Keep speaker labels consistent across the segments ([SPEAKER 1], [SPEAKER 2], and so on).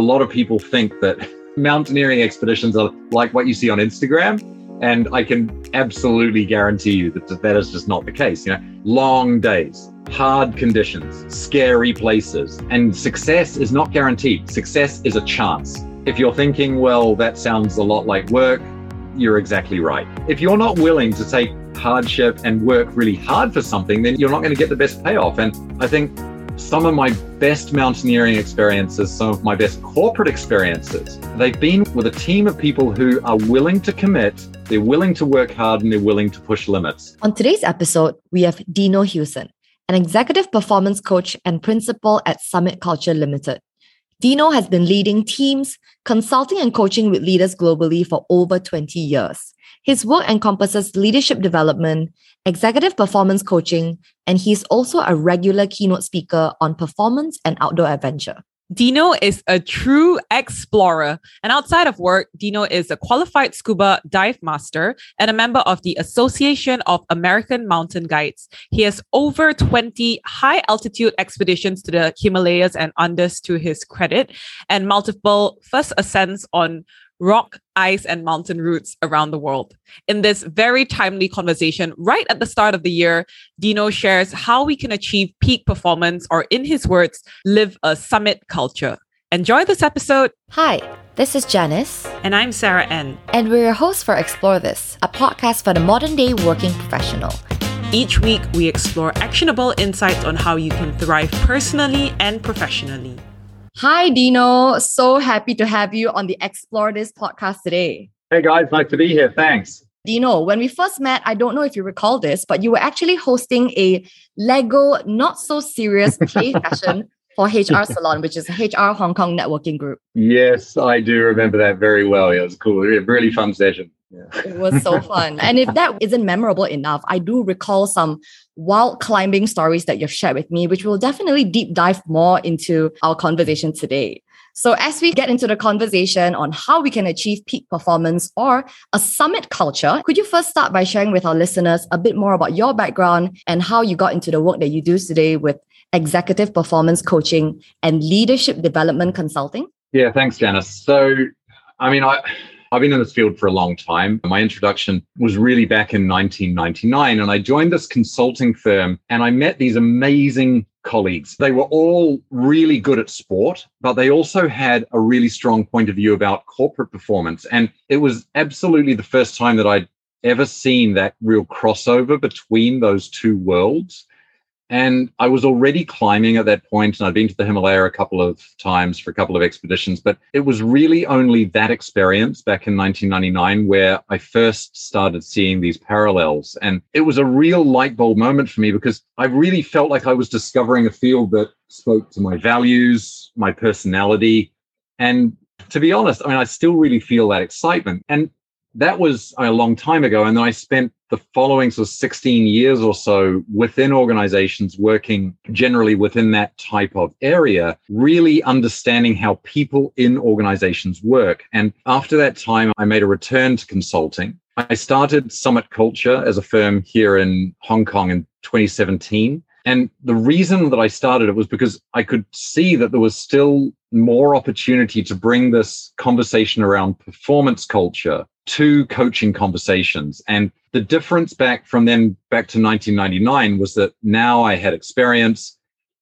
[SPEAKER 1] a lot of people think that mountaineering expeditions are like what you see on Instagram. And I can absolutely guarantee you that that is just not the case. You know, long days, hard conditions, scary places, and success is not guaranteed. Success is a chance. If you're thinking, well, that sounds a lot like work, you're exactly right. If you're not willing to take hardship and work really hard for something, then you're not going to get the best payoff. And I think some of my best mountaineering experiences, some of my best corporate experiences, they've been with a team of people who are willing to commit, they're willing to work hard, and they're willing to push limits.
[SPEAKER 2] On today's episode, we have Dino Hewson, an executive performance coach and principal at Summit Culture Limited. Dino has been leading teams, consulting and coaching with leaders globally for over 20 years. His work encompasses leadership development, executive performance coaching, and he's also a regular keynote speaker on performance and outdoor adventure.
[SPEAKER 3] Dino is a true explorer. And outside of work, Dino is a qualified scuba dive master and a member of the Association of American Mountain Guides. He has over 20 high altitude expeditions to the Himalayas and Andes to his credit, and multiple first ascents on rock, ice, and mountain routes around the world. In this very timely conversation, right at the start of the year, Dino shares how we can achieve peak performance, or in his words, live a summit culture. Enjoy this episode.
[SPEAKER 2] Hi, this is Janice.
[SPEAKER 3] And I'm Sarah N.
[SPEAKER 2] And we're your hosts for Explore This, a podcast for the modern day working professional.
[SPEAKER 3] Each week, we explore actionable insights on how you can thrive personally and professionally.
[SPEAKER 2] Hi, Dino. So happy to have you on the Explore This podcast today.
[SPEAKER 1] Hey, guys. Nice to be here. Thanks.
[SPEAKER 2] Dino, when we first met, I don't know if you recall this, but you were actually hosting a Lego not so serious play session for HR Salon, which is HR Hong Kong networking group.
[SPEAKER 1] Yes, I do remember that very well. It was cool. A really fun session.
[SPEAKER 2] Yeah. It was so fun. and if that isn't memorable enough, I do recall some wild climbing stories that you've shared with me, which will definitely deep dive more into our conversation today. So, as we get into the conversation on how we can achieve peak performance or a summit culture, could you first start by sharing with our listeners a bit more about your background and how you got into the work that you do today with executive performance coaching and leadership development consulting?
[SPEAKER 1] Yeah, thanks, Janice. So, I mean, I I've been in this field for a long time. My introduction was really back in 1999, and I joined this consulting firm and I met these amazing colleagues. They were all really good at sport, but they also had a really strong point of view about corporate performance. And it was absolutely the first time that I'd ever seen that real crossover between those two worlds. And I was already climbing at that point, and I'd been to the Himalaya a couple of times for a couple of expeditions. But it was really only that experience back in 1999 where I first started seeing these parallels. And it was a real light bulb moment for me because I really felt like I was discovering a field that spoke to my values, my personality. And to be honest, I mean, I still really feel that excitement. And that was a long time ago. And then I spent the following sort of 16 years or so within organizations working generally within that type of area, really understanding how people in organizations work. And after that time, I made a return to consulting. I started Summit Culture as a firm here in Hong Kong in 2017. And the reason that I started it was because I could see that there was still more opportunity to bring this conversation around performance culture to coaching conversations. And the difference back from then back to 1999 was that now I had experience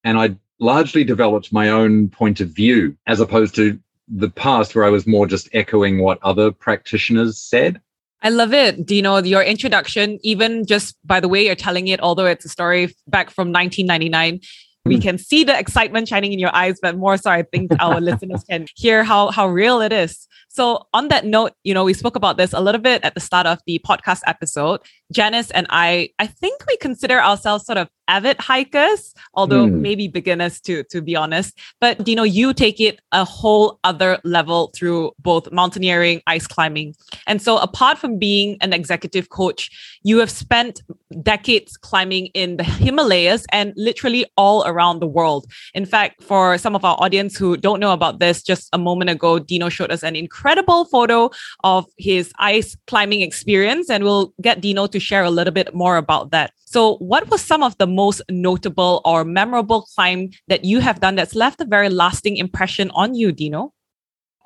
[SPEAKER 1] and I largely developed my own point of view as opposed to the past where I was more just echoing what other practitioners said.
[SPEAKER 3] I love it. Do you know your introduction, even just by the way you're telling it, although it's a story back from 1999, we hmm. can see the excitement shining in your eyes, but more so, I think our listeners can hear how, how real it is. So, on that note, you know, we spoke about this a little bit at the start of the podcast episode. Janice and I, I think we consider ourselves sort of avid hikers, although mm. maybe beginners to to be honest. But you know, you take it a whole other level through both mountaineering, ice climbing. And so apart from being an executive coach, you have spent decades climbing in the Himalayas and literally all around the world. In fact, for some of our audience who don't know about this, just a moment ago, Dino showed us an incredible photo of his ice climbing experience, and we'll get Dino to share a little bit more about that. So, what was some of the most notable or memorable climb that you have done that's left a very lasting impression on you, Dino?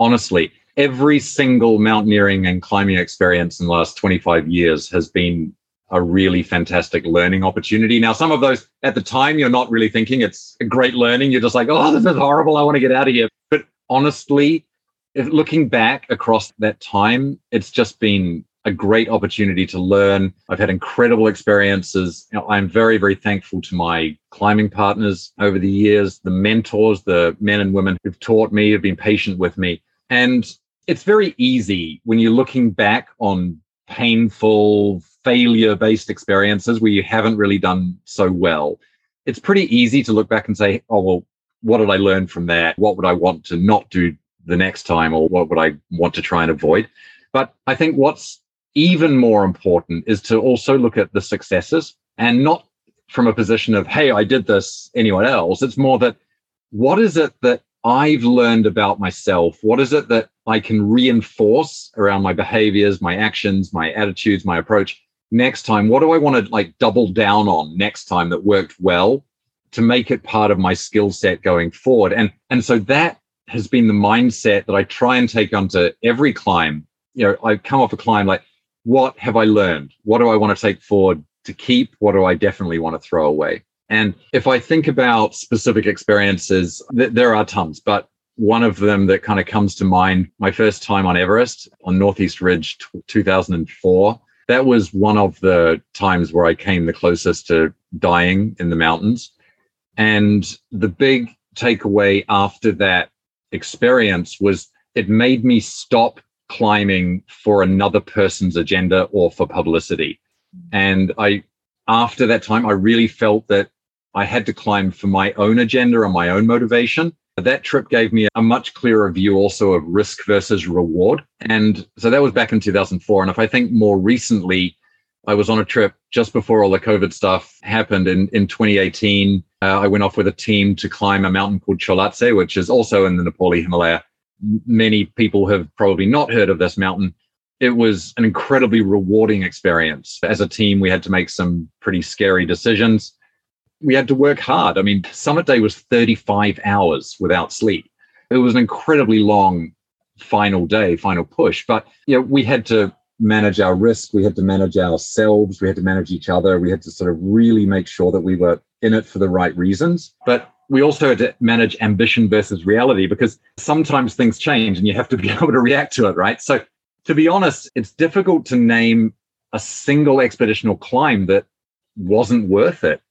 [SPEAKER 1] honestly, every single mountaineering and climbing experience in the last 25 years has been a really fantastic learning opportunity. Now, some of those at the time, you're not really thinking it's a great learning. You're just like, oh, this is horrible. I want to get out of here. But honestly, if looking back across that time, it's just been a great opportunity to learn. I've had incredible experiences. You know, I'm very, very thankful to my climbing partners over the years, the mentors, the men and women who've taught me, have been patient with me. And it's very easy when you're looking back on painful, failure based experiences where you haven't really done so well. It's pretty easy to look back and say, oh, well, what did I learn from that? What would I want to not do the next time? Or what would I want to try and avoid? But I think what's even more important is to also look at the successes and not from a position of, hey, I did this, anyone else. It's more that what is it that I've learned about myself? What is it that I can reinforce around my behaviors, my actions, my attitudes, my approach next time? What do I want to like double down on next time that worked well to make it part of my skill set going forward? And and so that has been the mindset that I try and take onto every climb. You know, I come off a climb like, what have I learned? What do I want to take forward to keep? What do I definitely want to throw away? And if I think about specific experiences, th- there are tons, but one of them that kind of comes to mind my first time on Everest on Northeast Ridge t- 2004. That was one of the times where I came the closest to dying in the mountains. And the big takeaway after that experience was it made me stop climbing for another person's agenda or for publicity. And I, after that time, I really felt that I had to climb for my own agenda and my own motivation. That trip gave me a much clearer view also of risk versus reward. And so that was back in 2004. And if I think more recently, I was on a trip just before all the COVID stuff happened in, in 2018. Uh, I went off with a team to climb a mountain called Cholatse, which is also in the Nepali Himalaya. Many people have probably not heard of this mountain. It was an incredibly rewarding experience. As a team, we had to make some pretty scary decisions we had to work hard. I mean, summit day was 35 hours without sleep. It was an incredibly long final day, final push. But you know, we had to manage our risk, we had to manage ourselves, we had to manage each other, we had to sort of really make sure that we were in it for the right reasons. But we also had to manage ambition versus reality because sometimes things change and you have to be able to react to it, right? So to be honest, it's difficult to name a single expeditional climb that wasn't worth it.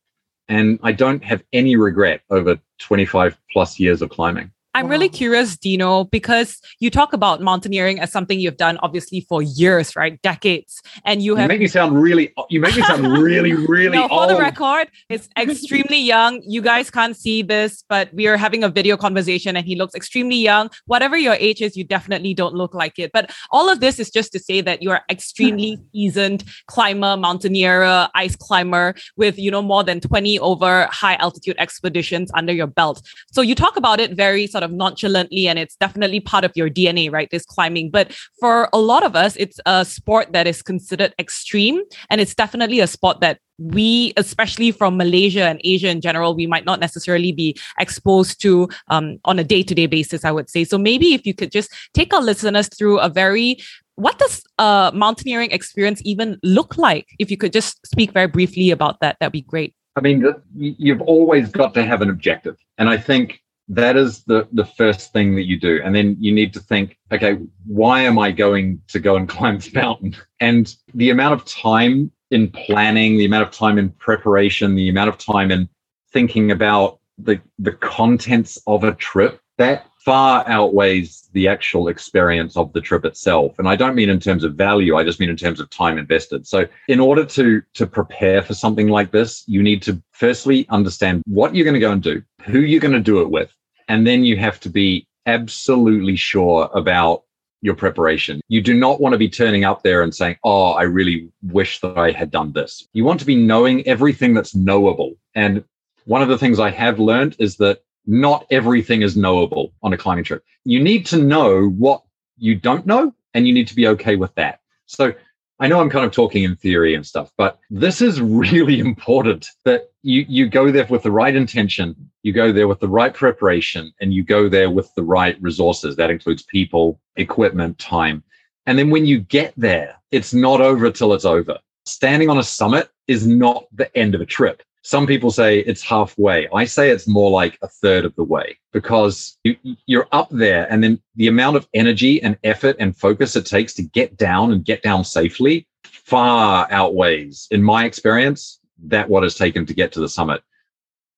[SPEAKER 1] And I don't have any regret over 25 plus years of climbing.
[SPEAKER 3] I'm wow. really curious, Dino, because you talk about mountaineering as something you've done obviously for years, right? Decades. And you have
[SPEAKER 1] you make me sound really you make me sound really, really no,
[SPEAKER 3] for the record, it's extremely young. You guys can't see this, but we are having a video conversation and he looks extremely young. Whatever your age is, you definitely don't look like it. But all of this is just to say that you are extremely seasoned climber, mountaineer, ice climber with, you know, more than 20 over high altitude expeditions under your belt. So you talk about it very sort sort of nonchalantly and it's definitely part of your DNA, right? This climbing. But for a lot of us, it's a sport that is considered extreme. And it's definitely a sport that we, especially from Malaysia and Asia in general, we might not necessarily be exposed to um, on a day to day basis, I would say. So maybe if you could just take our listeners through a very what does a mountaineering experience even look like? If you could just speak very briefly about that, that'd be great.
[SPEAKER 1] I mean, you've always got to have an objective. And I think that is the the first thing that you do. And then you need to think okay why am i going to go and climb this mountain? And the amount of time in planning the amount of time in preparation the amount of time in thinking about the the contents of a trip that far outweighs the actual experience of the trip itself and i don't mean in terms of value i just mean in terms of time invested so in order to to prepare for something like this you need to firstly understand what you're going to go and do who you're going to do it with and then you have to be absolutely sure about your preparation. You do not want to be turning up there and saying, Oh, I really wish that I had done this. You want to be knowing everything that's knowable. And one of the things I have learned is that not everything is knowable on a climbing trip. You need to know what you don't know, and you need to be okay with that. So I know I'm kind of talking in theory and stuff, but this is really important that you you go there with the right intention, you go there with the right preparation, and you go there with the right resources. That includes people, equipment, time. And then when you get there, it's not over till it's over. Standing on a summit is not the end of a trip. Some people say it's halfway. I say it's more like a third of the way because you, you're up there and then the amount of energy and effort and focus it takes to get down and get down safely far outweighs, in my experience, that what has taken to get to the summit.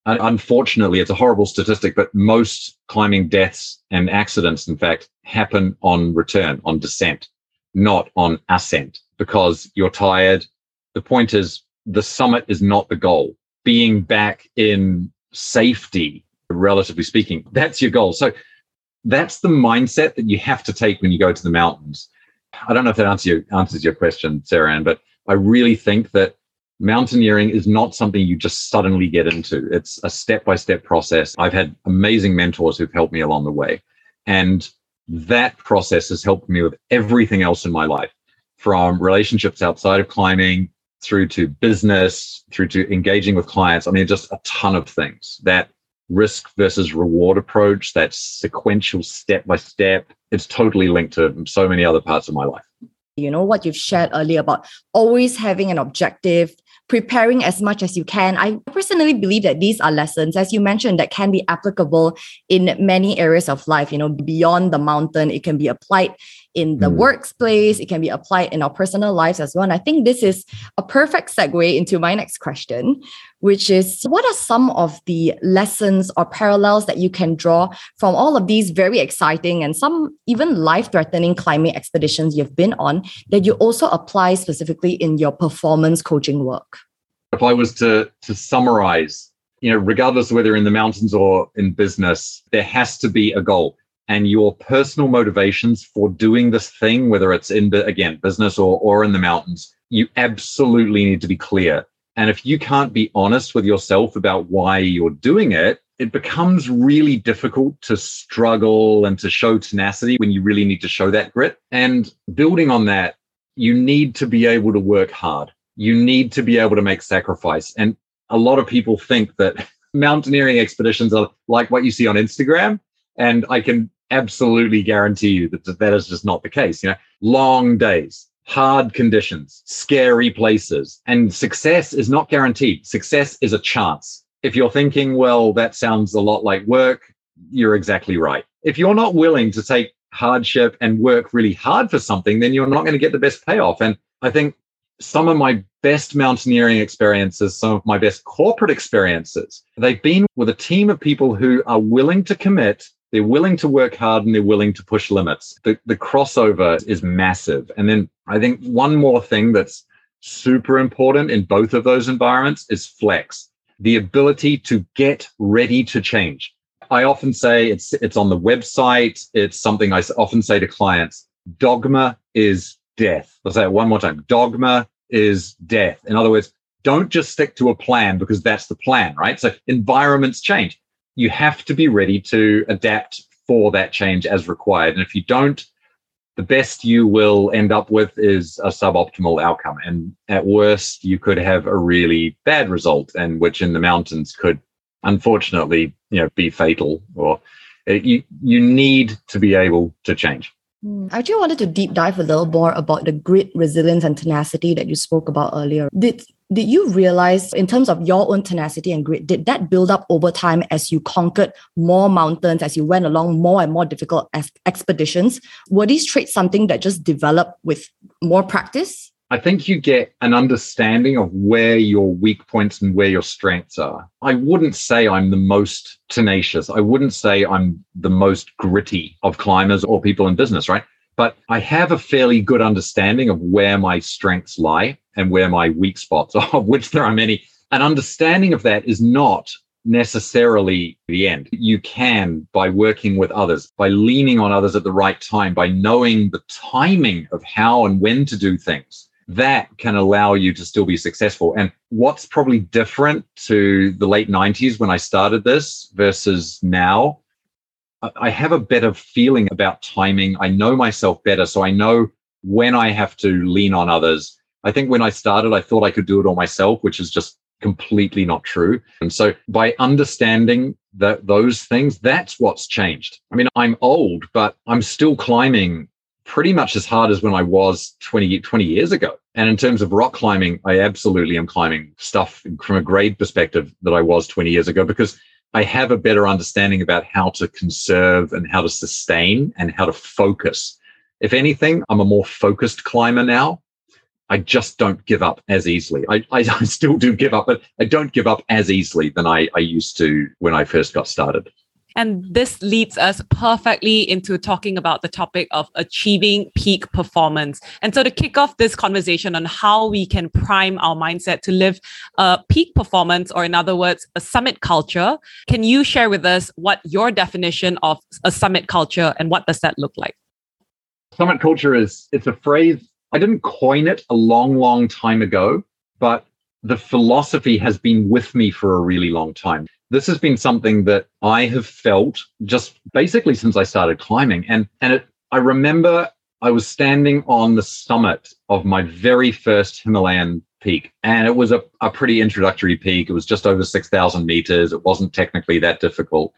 [SPEAKER 1] And unfortunately, it's a horrible statistic, but most climbing deaths and accidents, in fact, happen on return, on descent, not on ascent, because you're tired. The point is, the summit is not the goal being back in safety, relatively speaking. That's your goal. So that's the mindset that you have to take when you go to the mountains. I don't know if that answers your, answers your question, Sarah Ann, but I really think that mountaineering is not something you just suddenly get into. It's a step by step process. I've had amazing mentors who've helped me along the way. And that process has helped me with everything else in my life from relationships outside of climbing through to business, through to engaging with clients. I mean, just a ton of things. That risk versus reward approach, that sequential step by step, it's totally linked to so many other parts of my life.
[SPEAKER 2] You know, what you've shared earlier about always having an objective, preparing as much as you can. I personally believe that these are lessons, as you mentioned, that can be applicable in many areas of life. You know, beyond the mountain, it can be applied in the mm. workplace, it can be applied in our personal lives as well. And I think this is a perfect segue into my next question, which is what are some of the lessons or parallels that you can draw from all of these very exciting and some even life threatening climbing expeditions you've been on that you also apply specifically in your performance coaching work?
[SPEAKER 1] If I was to, to summarize, you know, regardless of whether in the mountains or in business, there has to be a goal and your personal motivations for doing this thing, whether it's in, again, business or, or in the mountains, you absolutely need to be clear. And if you can't be honest with yourself about why you're doing it, it becomes really difficult to struggle and to show tenacity when you really need to show that grit. And building on that, you need to be able to work hard. You need to be able to make sacrifice. And a lot of people think that mountaineering expeditions are like what you see on Instagram. And I can absolutely guarantee you that that is just not the case. You know, long days, hard conditions, scary places, and success is not guaranteed. Success is a chance. If you're thinking, well, that sounds a lot like work, you're exactly right. If you're not willing to take hardship and work really hard for something, then you're not going to get the best payoff. And I think some of my best mountaineering experiences, some of my best corporate experiences, they've been with a team of people who are willing to commit they're willing to work hard and they're willing to push limits. The, the crossover is massive. And then I think one more thing that's super important in both of those environments is flex, the ability to get ready to change. I often say it's it's on the website. It's something I often say to clients. Dogma is death. I'll say it one more time. Dogma is death. In other words, don't just stick to a plan because that's the plan, right? So environments change you have to be ready to adapt for that change as required. And if you don't, the best you will end up with is a suboptimal outcome. And at worst, you could have a really bad result, and which in the mountains could unfortunately, you know, be fatal or uh, you you need to be able to change.
[SPEAKER 2] Hmm. I actually wanted to deep dive a little more about the grit, resilience, and tenacity that you spoke about earlier. Did did you realize in terms of your own tenacity and grit did that build up over time as you conquered more mountains as you went along more and more difficult expeditions were these traits something that just developed with more practice
[SPEAKER 1] I think you get an understanding of where your weak points and where your strengths are. I wouldn't say I'm the most tenacious. I wouldn't say I'm the most gritty of climbers or people in business, right? But I have a fairly good understanding of where my strengths lie and where my weak spots are, of which there are many. An understanding of that is not necessarily the end. You can, by working with others, by leaning on others at the right time, by knowing the timing of how and when to do things, that can allow you to still be successful. And what's probably different to the late 90s when I started this versus now, I have a better feeling about timing. I know myself better. So I know when I have to lean on others. I think when I started, I thought I could do it all myself, which is just completely not true. And so by understanding that those things, that's what's changed. I mean, I'm old, but I'm still climbing pretty much as hard as when I was 20, 20 years ago. And in terms of rock climbing, I absolutely am climbing stuff from a grade perspective that I was 20 years ago because I have a better understanding about how to conserve and how to sustain and how to focus. If anything, I'm a more focused climber now. I just don't give up as easily. I, I, I still do give up, but I don't give up as easily than I, I used to when I first got started.
[SPEAKER 3] And this leads us perfectly into talking about the topic of achieving peak performance. And so, to kick off this conversation on how we can prime our mindset to live a peak performance, or in other words, a summit culture, can you share with us what your definition of a summit culture and what does that look like?
[SPEAKER 1] Summit culture is it's a phrase I didn't coin it a long, long time ago, but the philosophy has been with me for a really long time this has been something that I have felt just basically since I started climbing. And, and it, I remember I was standing on the summit of my very first Himalayan peak. And it was a, a pretty introductory peak. It was just over 6,000 meters. It wasn't technically that difficult.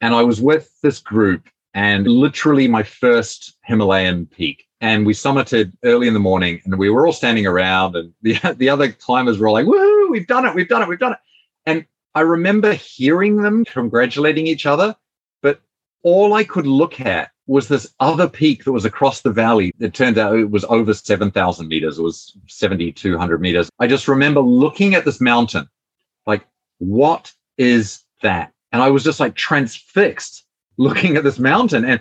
[SPEAKER 1] And I was with this group and literally my first Himalayan peak. And we summited early in the morning and we were all standing around and the, the other climbers were all like, woohoo, we've done it, we've done it, we've done it. And I remember hearing them congratulating each other, but all I could look at was this other peak that was across the valley. It turned out it was over 7,000 meters. It was 7,200 meters. I just remember looking at this mountain, like, what is that? And I was just like transfixed looking at this mountain. And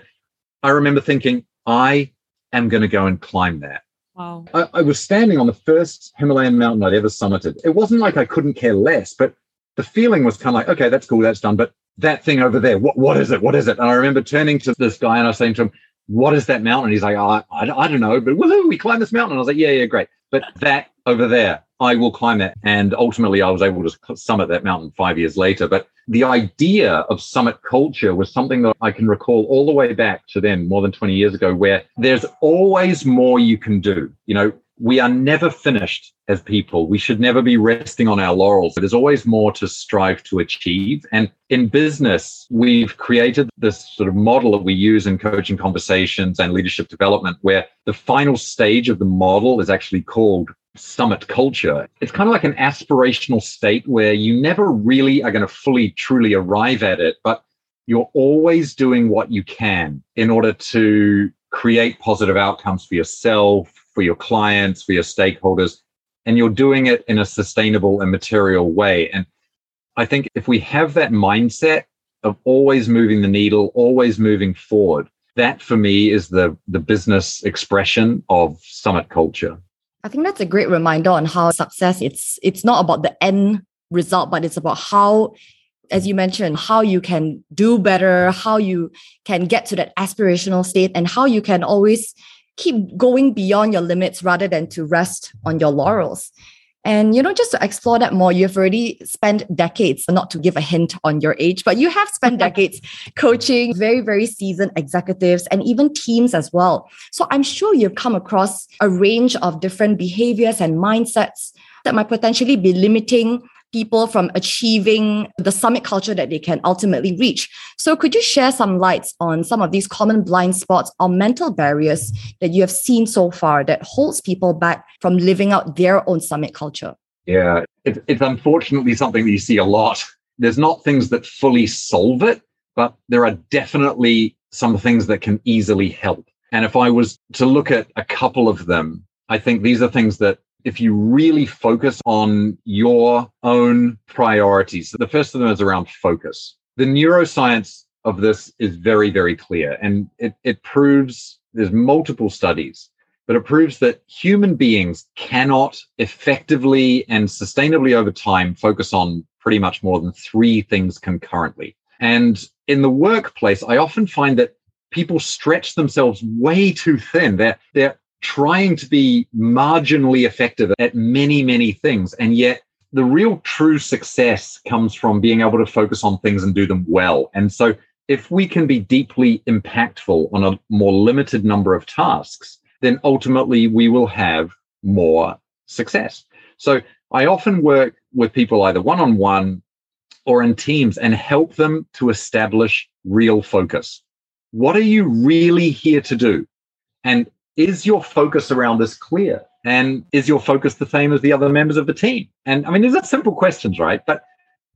[SPEAKER 1] I remember thinking, I am going to go and climb that.
[SPEAKER 3] Wow.
[SPEAKER 1] I, I was standing on the first Himalayan mountain I'd ever summited. It wasn't like I couldn't care less, but the feeling was kind of like, okay, that's cool, that's done. But that thing over there, what, what is it? What is it? And I remember turning to this guy and I was saying to him, what is that mountain? He's like, oh, I, I, I don't know, but woohoo, we climbed this mountain. And I was like, yeah, yeah, great. But that over there, I will climb that. And ultimately, I was able to summit that mountain five years later. But the idea of summit culture was something that I can recall all the way back to then, more than 20 years ago, where there's always more you can do. You know, we are never finished as people. We should never be resting on our laurels. There's always more to strive to achieve. And in business, we've created this sort of model that we use in coaching conversations and leadership development, where the final stage of the model is actually called summit culture. It's kind of like an aspirational state where you never really are going to fully, truly arrive at it, but you're always doing what you can in order to create positive outcomes for yourself, for your clients, for your stakeholders, and you're doing it in a sustainable and material way. And I think if we have that mindset of always moving the needle, always moving forward, that for me is the the business expression of summit culture.
[SPEAKER 2] I think that's a great reminder on how success it's it's not about the end result, but it's about how as you mentioned, how you can do better, how you can get to that aspirational state, and how you can always keep going beyond your limits rather than to rest on your laurels. And you know, just to explore that more, you've already spent decades, not to give a hint on your age, but you have spent decades coaching very, very seasoned executives and even teams as well. So I'm sure you've come across a range of different behaviors and mindsets that might potentially be limiting people from achieving the summit culture that they can ultimately reach. So, could you share some lights on some of these common blind spots or mental barriers that you have seen so far that holds people back from living out their own summit culture?
[SPEAKER 1] Yeah, it's, it's unfortunately something that you see a lot. There's not things that fully solve it, but there are definitely some things that can easily help. And if I was to look at a couple of them, I think these are things that if you really focus on your own priorities. The first of them is around focus. The neuroscience of this is very, very clear. And it, it proves there's multiple studies, but it proves that human beings cannot effectively and sustainably over time focus on pretty much more than three things concurrently. And in the workplace, I often find that people stretch themselves way too thin. They're, they're trying to be marginally effective at many, many things. And yet, the real true success comes from being able to focus on things and do them well. And so, if we can be deeply impactful on a more limited number of tasks, then ultimately we will have more success. So I often work with people either one on one or in teams and help them to establish real focus. What are you really here to do? And is your focus around this clear? And is your focus the same as the other members of the team? And I mean, these are simple questions, right? But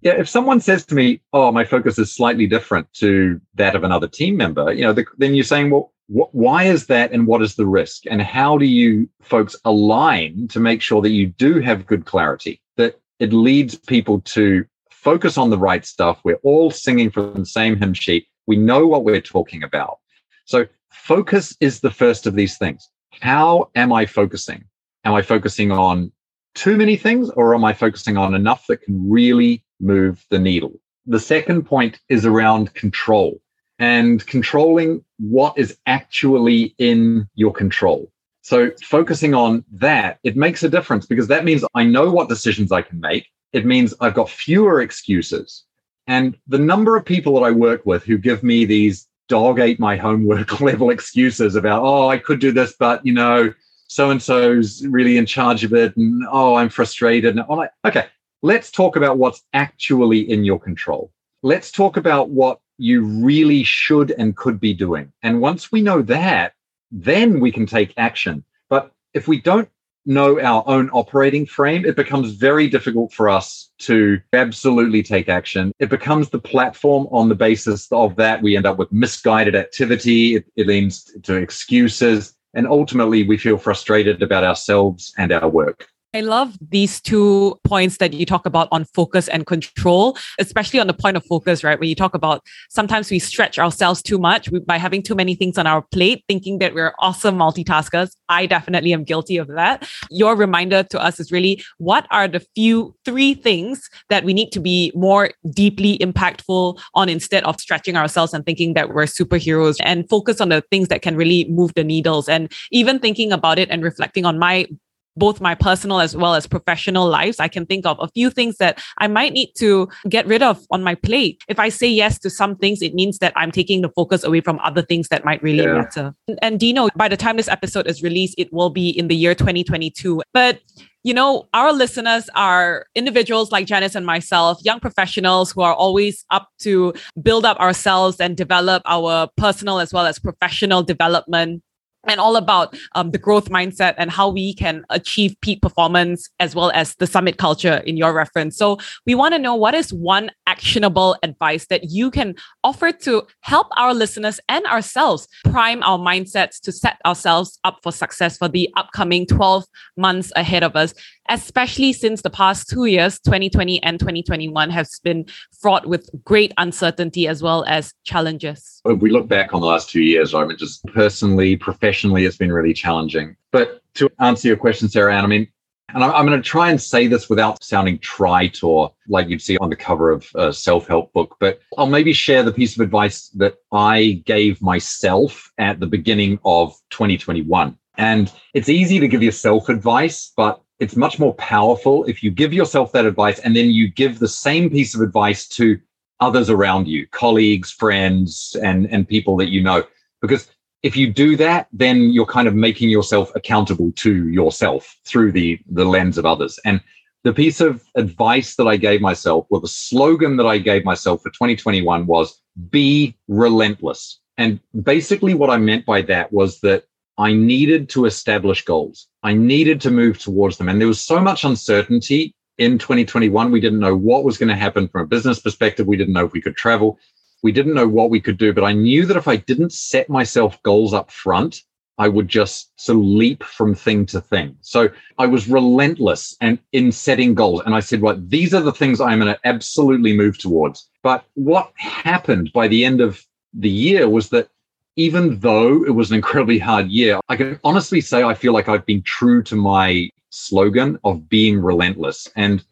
[SPEAKER 1] yeah, if someone says to me, "Oh, my focus is slightly different to that of another team member," you know, the, then you're saying, "Well, wh- why is that, and what is the risk, and how do you folks align to make sure that you do have good clarity, that it leads people to focus on the right stuff. We're all singing from the same hymn sheet. We know what we're talking about. So focus is the first of these things. How am I focusing? Am I focusing on too many things or am I focusing on enough that can really move the needle? The second point is around control and controlling what is actually in your control. So focusing on that, it makes a difference because that means I know what decisions I can make. It means I've got fewer excuses. And the number of people that I work with who give me these dog ate my homework level excuses about, oh, I could do this, but you know, so and so's really in charge of it. And oh, I'm frustrated. And I'm like, okay, let's talk about what's actually in your control. Let's talk about what you really should and could be doing. And once we know that, then we can take action. But if we don't know our own operating frame, it becomes very difficult for us to absolutely take action. It becomes the platform on the basis of that. We end up with misguided activity. It, it leads to excuses. And ultimately, we feel frustrated about ourselves and our work.
[SPEAKER 3] I love these two points that you talk about on focus and control, especially on the point of focus, right? When you talk about sometimes we stretch ourselves too much by having too many things on our plate, thinking that we're awesome multitaskers. I definitely am guilty of that. Your reminder to us is really what are the few three things that we need to be more deeply impactful on instead of stretching ourselves and thinking that we're superheroes and focus on the things that can really move the needles. And even thinking about it and reflecting on my both my personal as well as professional lives, I can think of a few things that I might need to get rid of on my plate. If I say yes to some things, it means that I'm taking the focus away from other things that might really yeah. matter. And Dino, by the time this episode is released, it will be in the year 2022. But you know, our listeners are individuals like Janice and myself, young professionals who are always up to build up ourselves and develop our personal as well as professional development and all about um, the growth mindset and how we can achieve peak performance as well as the summit culture in your reference. So we want to know what is one actionable advice that you can offer to help our listeners and ourselves prime our mindsets to set ourselves up for success for the upcoming 12 months ahead of us especially since the past two years, 2020 and 2021, has been fraught with great uncertainty as well as challenges.
[SPEAKER 1] If we look back on the last two years, I mean, just personally, professionally, it's been really challenging. But to answer your question, Sarah Ann, I mean, and I'm, going to try and say this without sounding trite or like you'd see on the cover of a self help book, but I'll maybe share the piece of advice that I gave myself at the beginning of 2021. And it's easy to give yourself advice, but it's much more powerful if you give yourself that advice and then you give the same piece of advice to others around you, colleagues, friends, and, and people that you know. Because if you do that, then you're kind of making yourself accountable to yourself through the, the lens of others. And the piece of advice that I gave myself, or the slogan that I gave myself for 2021 was be relentless. And basically, what I meant by that was that I needed to establish goals. I needed to move towards them. And there was so much uncertainty in 2021. We didn't know what was going to happen from a business perspective. We didn't know if we could travel. We didn't know what we could do. But I knew that if I didn't set myself goals up front, I would just sort of leap from thing to thing. So I was relentless and in setting goals. And I said, well, these are the things I'm going to absolutely move towards. But what happened by the end of the year was that even though it was an incredibly hard year, I can honestly say I feel like I've been true to my slogan of being relentless. And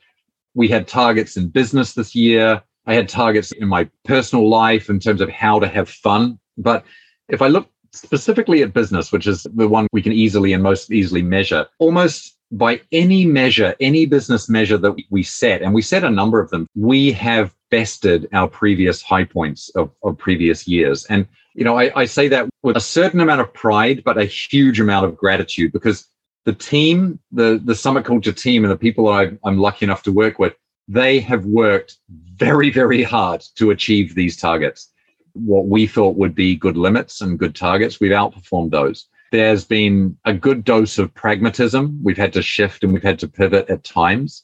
[SPEAKER 1] we had targets in business this year. I had targets in my personal life in terms of how to have fun. But if I look specifically at business, which is the one we can easily and most easily measure, almost by any measure, any business measure that we set, and we set a number of them, we have bested our previous high points of, of previous years. And, you know, I, I say that with a certain amount of pride, but a huge amount of gratitude because the team, the, the Summit Culture team and the people I, I'm lucky enough to work with, they have worked very, very hard to achieve these targets. What we thought would be good limits and good targets, we've outperformed those. There's been a good dose of pragmatism. We've had to shift and we've had to pivot at times,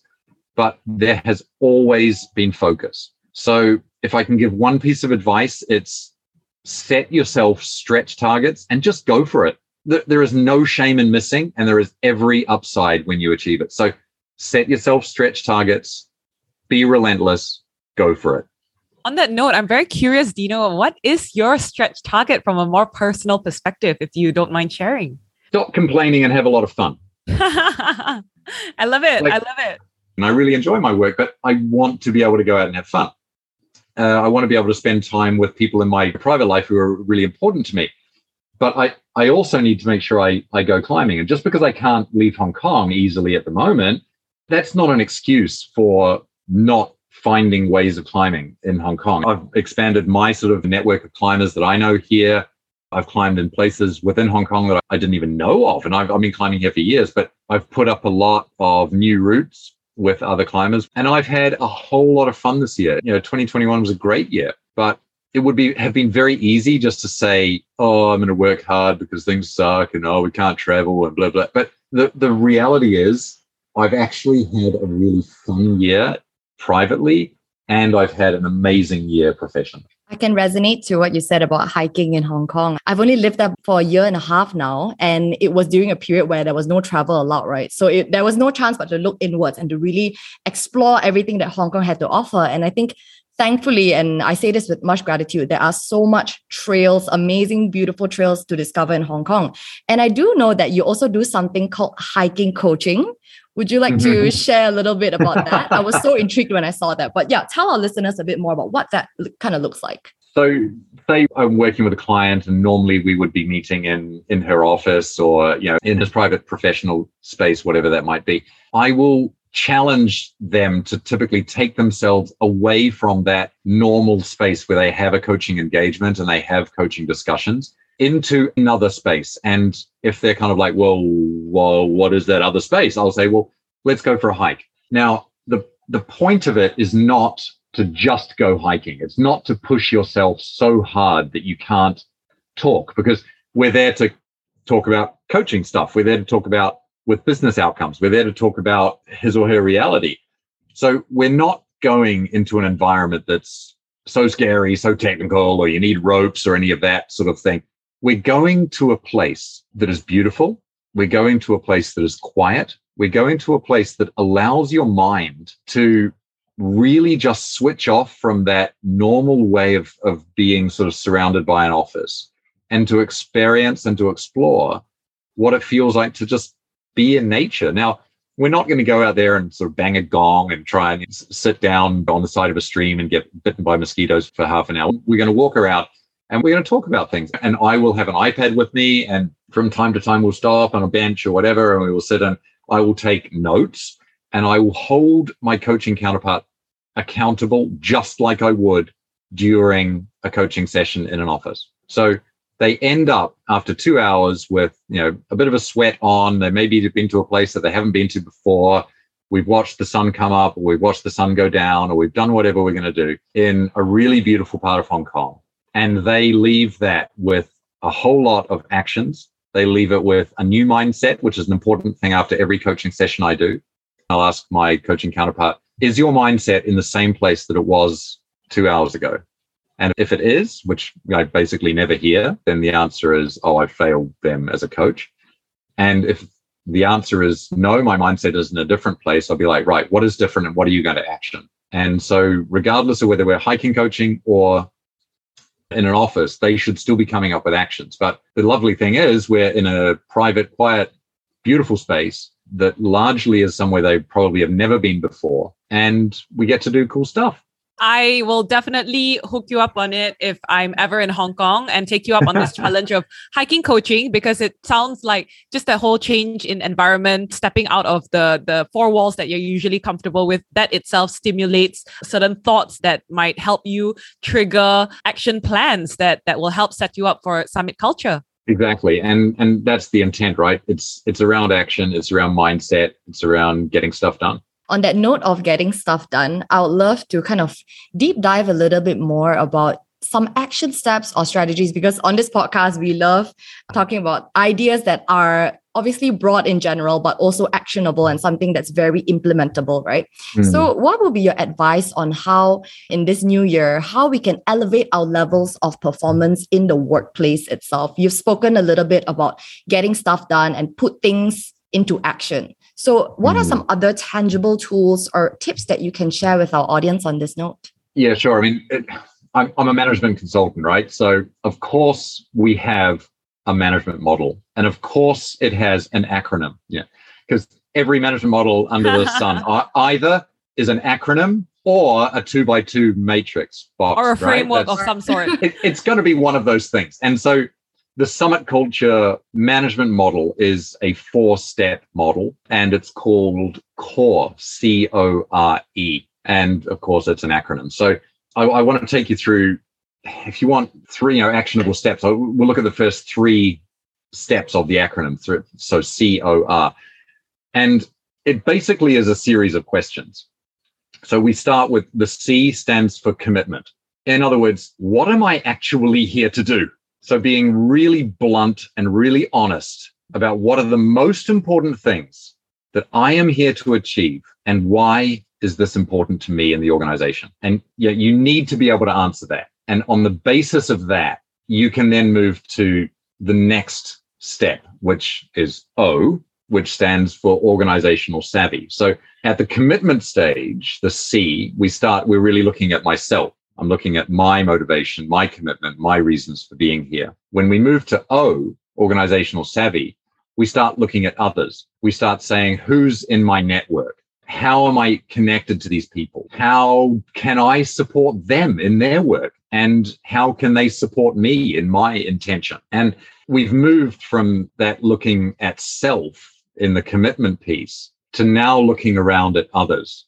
[SPEAKER 1] but there has always been focus. So if I can give one piece of advice, it's set yourself stretch targets and just go for it. There is no shame in missing, and there is every upside when you achieve it. So set yourself stretch targets, be relentless, go for it.
[SPEAKER 3] On that note, I'm very curious, Dino, what is your stretch target from a more personal perspective, if you don't mind sharing?
[SPEAKER 1] Stop complaining and have a lot of fun.
[SPEAKER 3] I love it. Like, I love it.
[SPEAKER 1] And I really enjoy my work, but I want to be able to go out and have fun. Uh, I want to be able to spend time with people in my private life who are really important to me. But I, I also need to make sure I, I go climbing. And just because I can't leave Hong Kong easily at the moment, that's not an excuse for not finding ways of climbing in Hong Kong. I've expanded my sort of network of climbers that I know here. I've climbed in places within Hong Kong that I didn't even know of. And I've, I've been climbing here for years, but I've put up a lot of new routes with other climbers. And I've had a whole lot of fun this year. You know, 2021 was a great year, but it would be have been very easy just to say, oh, I'm going to work hard because things suck and oh, we can't travel and blah, blah. But the, the reality is, I've actually had a really fun year privately, and I've had an amazing year professionally.
[SPEAKER 2] I can resonate to what you said about hiking in Hong Kong. I've only lived there for a year and a half now, and it was during a period where there was no travel allowed, right? So it, there was no chance but to look inwards and to really explore everything that Hong Kong had to offer. And I think thankfully, and I say this with much gratitude, there are so much trails, amazing, beautiful trails to discover in Hong Kong. And I do know that you also do something called hiking coaching. Would you like mm-hmm. to share a little bit about that? I was so intrigued when I saw that. But yeah, tell our listeners a bit more about what that kind of looks like.
[SPEAKER 1] So, say I'm working with a client, and normally we would be meeting in in her office or you know in his private professional space, whatever that might be. I will challenge them to typically take themselves away from that normal space where they have a coaching engagement and they have coaching discussions into another space. And if they're kind of like, well, well, what is that other space? I'll say, well, let's go for a hike. Now, the the point of it is not to just go hiking. It's not to push yourself so hard that you can't talk because we're there to talk about coaching stuff. We're there to talk about with business outcomes. We're there to talk about his or her reality. So we're not going into an environment that's so scary, so technical, or you need ropes or any of that sort of thing. We're going to a place that is beautiful. We're going to a place that is quiet. We're going to a place that allows your mind to really just switch off from that normal way of, of being sort of surrounded by an office and to experience and to explore what it feels like to just be in nature. Now, we're not going to go out there and sort of bang a gong and try and sit down on the side of a stream and get bitten by mosquitoes for half an hour. We're going to walk around and we're going to talk about things. And I will have an iPad with me, and from time to time, we'll stop on a bench or whatever, and we will sit and I will take notes and I will hold my coaching counterpart accountable just like I would during a coaching session in an office. So they end up after two hours with you know a bit of a sweat on. They maybe have been to a place that they haven't been to before. We've watched the sun come up, or we've watched the sun go down, or we've done whatever we're going to do in a really beautiful part of Hong Kong. And they leave that with a whole lot of actions. They leave it with a new mindset, which is an important thing after every coaching session I do. I'll ask my coaching counterpart, is your mindset in the same place that it was two hours ago? And if it is, which I basically never hear, then the answer is, oh, I failed them as a coach. And if the answer is no, my mindset is in a different place, I'll be like, right, what is different and what are you going to action? And so, regardless of whether we're hiking coaching or in an office, they should still be coming up with actions. But the lovely thing is, we're in a private, quiet, beautiful space that largely is somewhere they probably have never been before. And we get to do cool stuff.
[SPEAKER 3] I will definitely hook you up on it if I'm ever in Hong Kong and take you up on this challenge of hiking coaching because it sounds like just a whole change in environment, stepping out of the the four walls that you're usually comfortable with. That itself stimulates certain thoughts that might help you trigger action plans that that will help set you up for summit culture.
[SPEAKER 1] Exactly. And and that's the intent, right? It's it's around action, it's around mindset, it's around getting stuff done
[SPEAKER 2] on that note of getting stuff done, I would love to kind of deep dive a little bit more about some action steps or strategies because on this podcast, we love talking about ideas that are obviously broad in general, but also actionable and something that's very implementable, right? Mm. So, what would be your advice on how, in this new year, how we can elevate our levels of performance in the workplace itself? You've spoken a little bit about getting stuff done and put things into action. So, what mm. are some other tangible tools or tips that you can share with our audience on this note?
[SPEAKER 1] Yeah, sure. I mean, it, I'm, I'm a management consultant, right? So, of course, we have a management model, and of course, it has an acronym. Yeah, because every management model under the sun either is an acronym or a two by two matrix box
[SPEAKER 3] or a framework right? of some sort.
[SPEAKER 1] It, it's going to be one of those things, and so the Summit Culture management model is a four step model and it's called CORE, C O R E. And of course, it's an acronym. So I, I, want to take you through, if you want three you know, actionable steps, I, we'll look at the first three steps of the acronym. So C O R. And it basically is a series of questions. So we start with the C stands for commitment. In other words, what am I actually here to do? So being really blunt and really honest about what are the most important things that I am here to achieve and why is this important to me and the organization? And yeah, you need to be able to answer that. And on the basis of that, you can then move to the next step, which is O, which stands for organizational savvy. So at the commitment stage, the C, we start, we're really looking at myself. I'm looking at my motivation, my commitment, my reasons for being here. When we move to O, organizational savvy, we start looking at others. We start saying, who's in my network? How am I connected to these people? How can I support them in their work? And how can they support me in my intention? And we've moved from that looking at self in the commitment piece to now looking around at others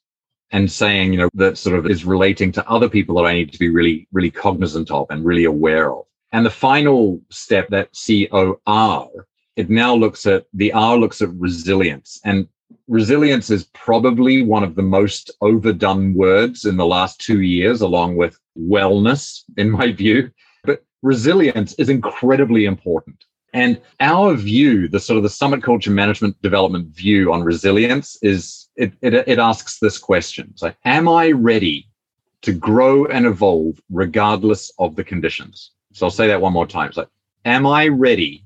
[SPEAKER 1] and saying, you know, that sort of is relating to other people that I need to be really, really cognizant of and really aware of. And the final step, that COR, it now looks at the R looks at resilience. And resilience is probably one of the most overdone words in the last two years, along with wellness, in my view. But resilience is incredibly important. And our view, the sort of the summit culture management development view on resilience is it, it, it asks this question. So am I ready to grow and evolve regardless of the conditions? So I'll say that one more time. So am I ready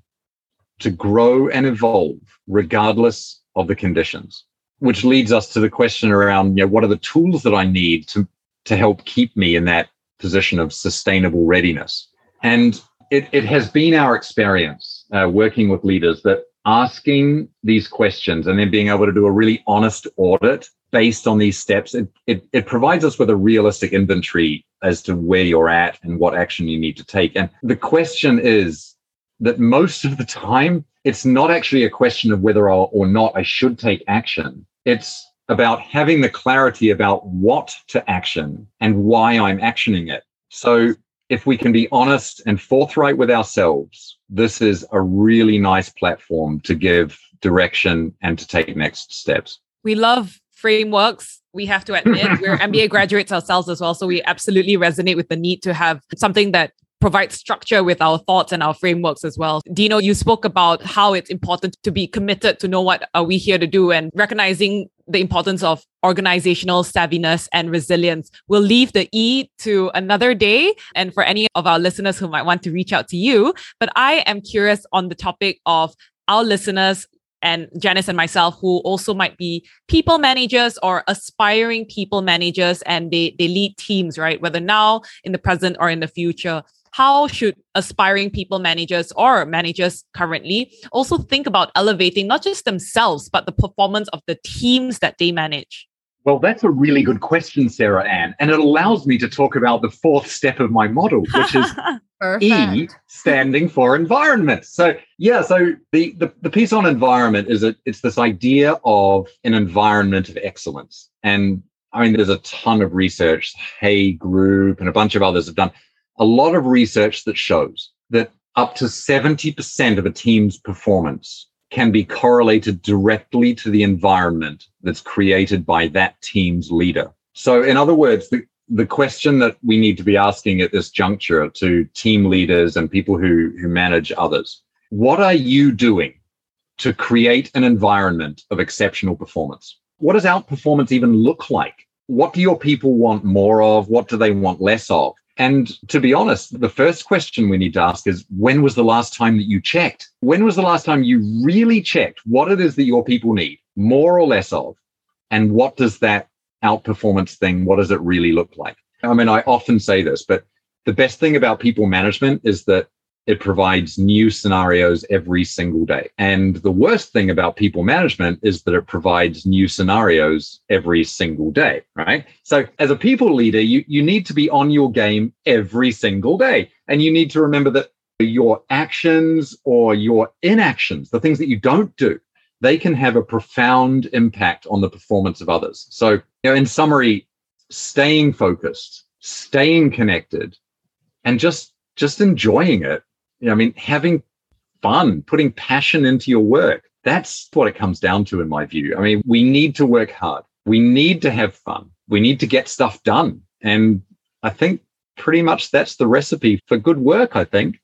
[SPEAKER 1] to grow and evolve regardless of the conditions? Which leads us to the question around, you know, what are the tools that I need to, to help keep me in that position of sustainable readiness? And it, it has been our experience uh, working with leaders that asking these questions and then being able to do a really honest audit based on these steps, it, it, it, provides us with a realistic inventory as to where you're at and what action you need to take. And the question is that most of the time, it's not actually a question of whether or not I should take action. It's about having the clarity about what to action and why I'm actioning it. So if we can be honest and forthright with ourselves, this is a really nice platform to give direction and to take next steps.
[SPEAKER 3] We love frameworks. We have to admit, we're MBA graduates ourselves as well. So we absolutely resonate with the need to have something that provides structure with our thoughts and our frameworks as well. Dino, you spoke about how it's important to be committed to know what are we here to do and recognizing the importance of organizational savviness and resilience. We'll leave the E to another day and for any of our listeners who might want to reach out to you. But I am curious on the topic of our listeners and Janice and myself who also might be people managers or aspiring people managers and they they lead teams, right? Whether now in the present or in the future how should aspiring people managers or managers currently also think about elevating not just themselves, but the performance of the teams that they manage?
[SPEAKER 1] Well, that's a really good question, Sarah Ann. And it allows me to talk about the fourth step of my model, which is E standing for environment. So yeah, so the, the, the piece on environment is that it's this idea of an environment of excellence. And I mean, there's a ton of research, Hay Group and a bunch of others have done a lot of research that shows that up to 70% of a team's performance can be correlated directly to the environment that's created by that team's leader. So, in other words, the, the question that we need to be asking at this juncture to team leaders and people who, who manage others what are you doing to create an environment of exceptional performance? What does outperformance even look like? What do your people want more of? What do they want less of? And to be honest, the first question we need to ask is when was the last time that you checked? When was the last time you really checked what it is that your people need, more or less of? And what does that outperformance thing, what does it really look like? I mean, I often say this, but the best thing about people management is that it provides new scenarios every single day. And the worst thing about people management is that it provides new scenarios every single day, right? So as a people leader, you, you need to be on your game every single day. And you need to remember that your actions or your inactions, the things that you don't do, they can have a profound impact on the performance of others. So, you know, in summary, staying focused, staying connected, and just just enjoying it you know, I mean, having fun, putting passion into your work. That's what it comes down to, in my view. I mean, we need to work hard. We need to have fun. We need to get stuff done. And I think pretty much that's the recipe for good work, I think.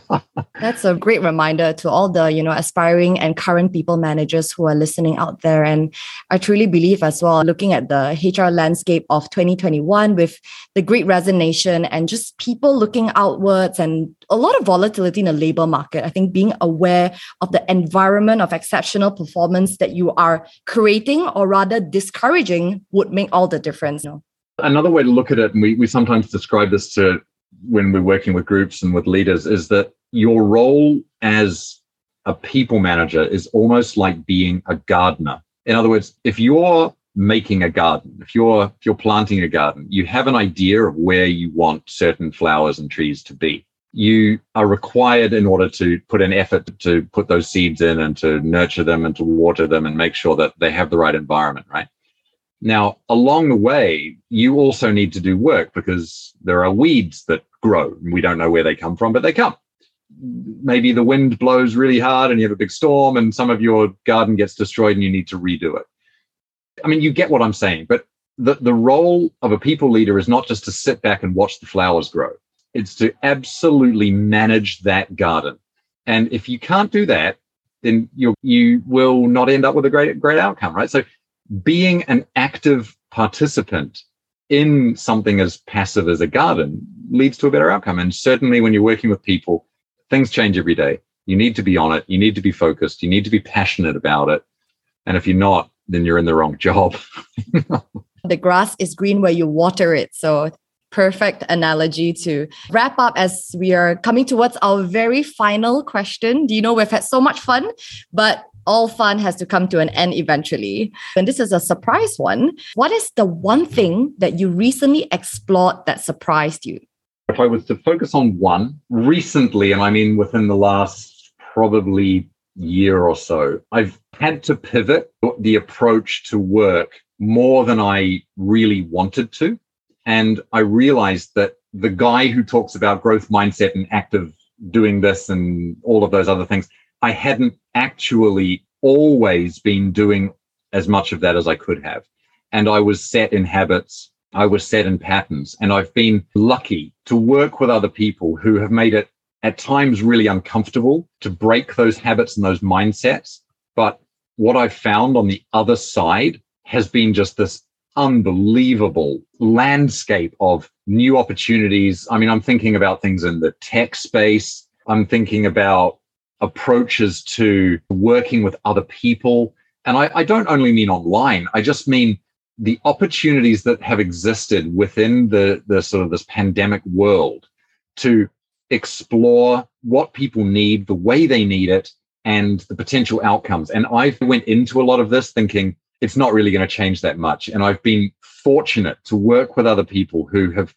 [SPEAKER 2] that's a great reminder to all the, you know, aspiring and current people managers who are listening out there. And I truly believe as well, looking at the HR landscape of 2021 with the great resignation and just people looking outwards and a lot of volatility in the labor market. I think being aware of the environment of exceptional performance that you are creating or rather discouraging would make all the difference. You know?
[SPEAKER 1] Another way to look at it, and we, we sometimes describe this to when we're working with groups and with leaders, is that your role as a people manager is almost like being a gardener. In other words, if you're making a garden, if you're if you're planting a garden, you have an idea of where you want certain flowers and trees to be. You are required in order to put an effort to put those seeds in and to nurture them and to water them and make sure that they have the right environment, right? Now, along the way, you also need to do work because there are weeds that grow. We don't know where they come from, but they come. Maybe the wind blows really hard and you have a big storm and some of your garden gets destroyed and you need to redo it. I mean, you get what I'm saying, but the, the role of a people leader is not just to sit back and watch the flowers grow. It's to absolutely manage that garden. And if you can't do that, then you you will not end up with a great great outcome, right? So being an active participant in something as passive as a garden leads to a better outcome. And certainly when you're working with people, things change every day. You need to be on it. You need to be focused. You need to be passionate about it. And if you're not, then you're in the wrong job.
[SPEAKER 2] the grass is green where you water it. So perfect analogy to wrap up as we are coming towards our very final question. Do you know we've had so much fun, but all fun has to come to an end eventually. And this is a surprise one. What is the one thing that you recently explored that surprised you?
[SPEAKER 1] If I was to focus on one recently, and I mean within the last probably year or so, I've had to pivot the approach to work more than I really wanted to. And I realized that the guy who talks about growth mindset and active doing this and all of those other things, I hadn't actually always been doing as much of that as I could have. And I was set in habits. I was set in patterns. And I've been lucky to work with other people who have made it at times really uncomfortable to break those habits and those mindsets. But what I've found on the other side has been just this unbelievable landscape of new opportunities. I mean, I'm thinking about things in the tech space. I'm thinking about approaches to working with other people. And I, I, don't only mean online, I just mean the opportunities that have existed within the, the sort of this pandemic world to explore what people need, the way they need it, and the potential outcomes. And I went into a lot of this thinking, it's not really going to change that much. And I've been fortunate to work with other people who have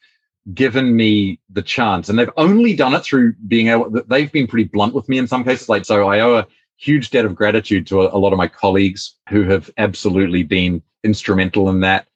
[SPEAKER 1] given me the chance. And they've only done it through being able they've been pretty blunt with me in some cases. Like so i owe a huge debt of gratitude to a, a lot of my colleagues who have absolutely been instrumental in that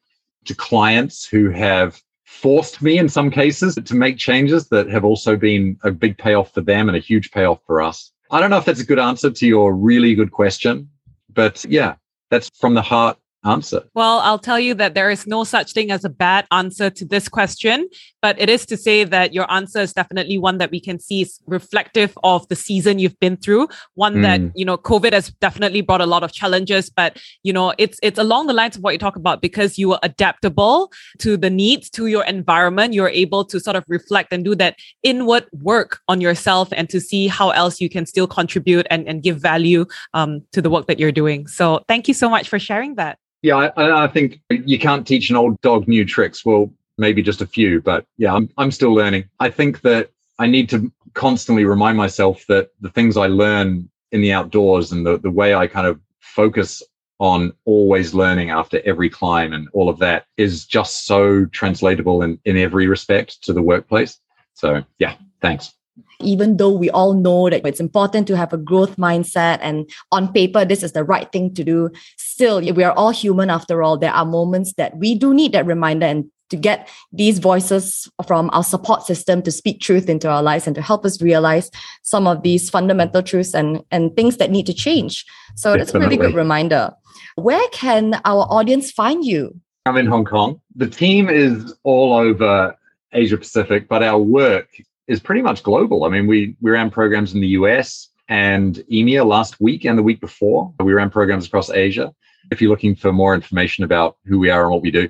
[SPEAKER 1] to clients who have forced me in some cases to make changes that have also been a big payoff for them and a huge payoff for us. I don't know if that's a good answer to your really good question but yeah that's from the heart answer?
[SPEAKER 3] Well, I'll tell you that there is no such thing as a bad answer to this question, but it is to say that your answer is definitely one that we can see is reflective of the season you've been through. One mm. that, you know, COVID has definitely brought a lot of challenges, but you know, it's it's along the lines of what you talk about because you were adaptable to the needs to your environment. You're able to sort of reflect and do that inward work on yourself and to see how else you can still contribute and, and give value um, to the work that you're doing. So thank you so much for sharing that.
[SPEAKER 1] Yeah, I, I, think you can't teach an old dog new tricks. Well, maybe just a few, but yeah, I'm I'm still learning. I think that I need to constantly remind myself that the things I learn in the outdoors and the, the way I kind of focus on always learning after every climb and all of that is just so translatable in, in every respect to the workplace. So yeah, thanks
[SPEAKER 2] even though we all know that it's important to have a growth mindset and on paper this is the right thing to do still we are all human after all there are moments that we do need that reminder and to get these voices from our support system to speak truth into our lives and to help us realize some of these fundamental truths and, and things that need to change. So Definitely. that's a really good reminder. Where can our audience find you?
[SPEAKER 1] I'm in Hong Kong. The team is all over Asia Pacific, but our work is pretty much global. I mean, we we ran programs in the US and EMEA last week and the week before. We ran programs across Asia. If you're looking for more information about who we are and what we do,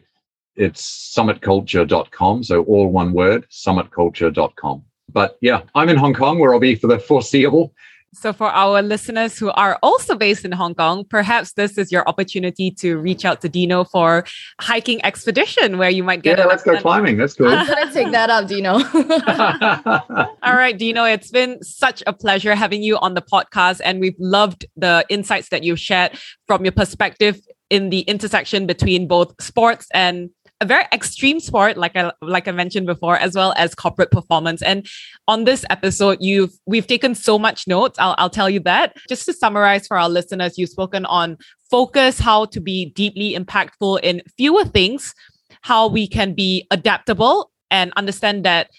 [SPEAKER 1] it's summitculture.com. So all one word, summitculture.com. But yeah, I'm in Hong Kong where I'll be for the foreseeable.
[SPEAKER 3] So, for our listeners who are also based in Hong Kong, perhaps this is your opportunity to reach out to Dino for hiking expedition where you might get.
[SPEAKER 1] Yeah, let's go climbing. That's cool.
[SPEAKER 2] I'm gonna take that up, Dino.
[SPEAKER 3] All right, Dino, it's been such a pleasure having you on the podcast, and we've loved the insights that you've shared from your perspective in the intersection between both sports and a very extreme sport, like I like I mentioned before, as well as corporate performance. And on this episode, you've we've taken so much notes. I'll I'll tell you that. Just to summarize for our listeners, you've spoken on focus, how to be deeply impactful in fewer things, how we can be adaptable and understand that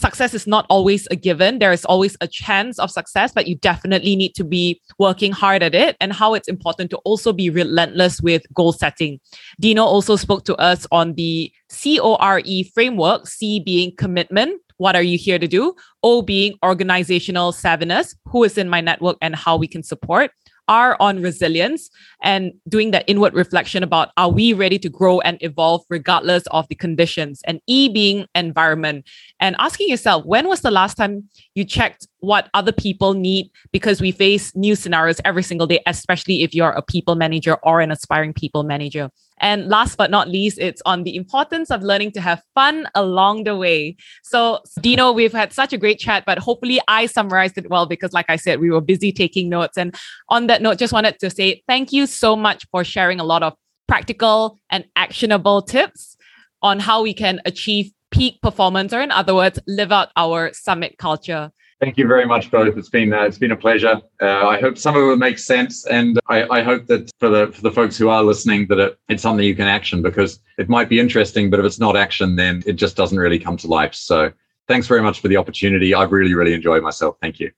[SPEAKER 3] success is not always a given. There is always a chance of success, but you definitely need to be working hard at it and how it's important to also be relentless with goal setting. Dino also spoke to us on the CORE framework, C being commitment. What are you here to do? O being organizational savviness, who is in my network and how we can support are on resilience and doing that inward reflection about are we ready to grow and evolve regardless of the conditions? And e being environment. And asking yourself when was the last time you checked what other people need? Because we face new scenarios every single day especially if you're a people manager or an aspiring people manager and last but not least, it's on the importance of learning to have fun along the way. So, Dino, we've had such a great chat, but hopefully I summarized it well because, like I said, we were busy taking notes. And on that note, just wanted to say thank you so much for sharing a lot of practical and actionable tips on how we can achieve peak performance, or in other words, live out our summit culture.
[SPEAKER 1] Thank you very much, both. It's been uh, it's been a pleasure. Uh, I hope some of it makes sense, and I, I, hope that for the for the folks who are listening, that it, it's something you can action because it might be interesting, but if it's not action, then it just doesn't really come to life. So, thanks very much for the opportunity. I've really really enjoyed myself. Thank you.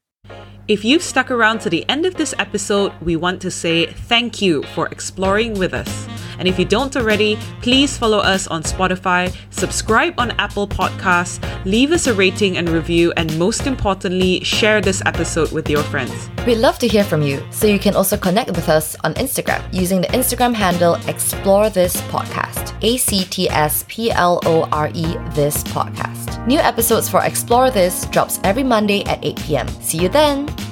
[SPEAKER 3] If you've stuck around to the end of this episode, we want to say thank you for exploring with us. And if you don't already, please follow us on Spotify, subscribe on Apple Podcasts, leave us a rating and review, and most importantly, share this episode with your friends.
[SPEAKER 2] We'd love to hear from you, so you can also connect with us on Instagram using the Instagram handle Explore This Podcast. A C T S P L O R E This Podcast. New episodes for Explore This drops every Monday at 8 p.m. See you then!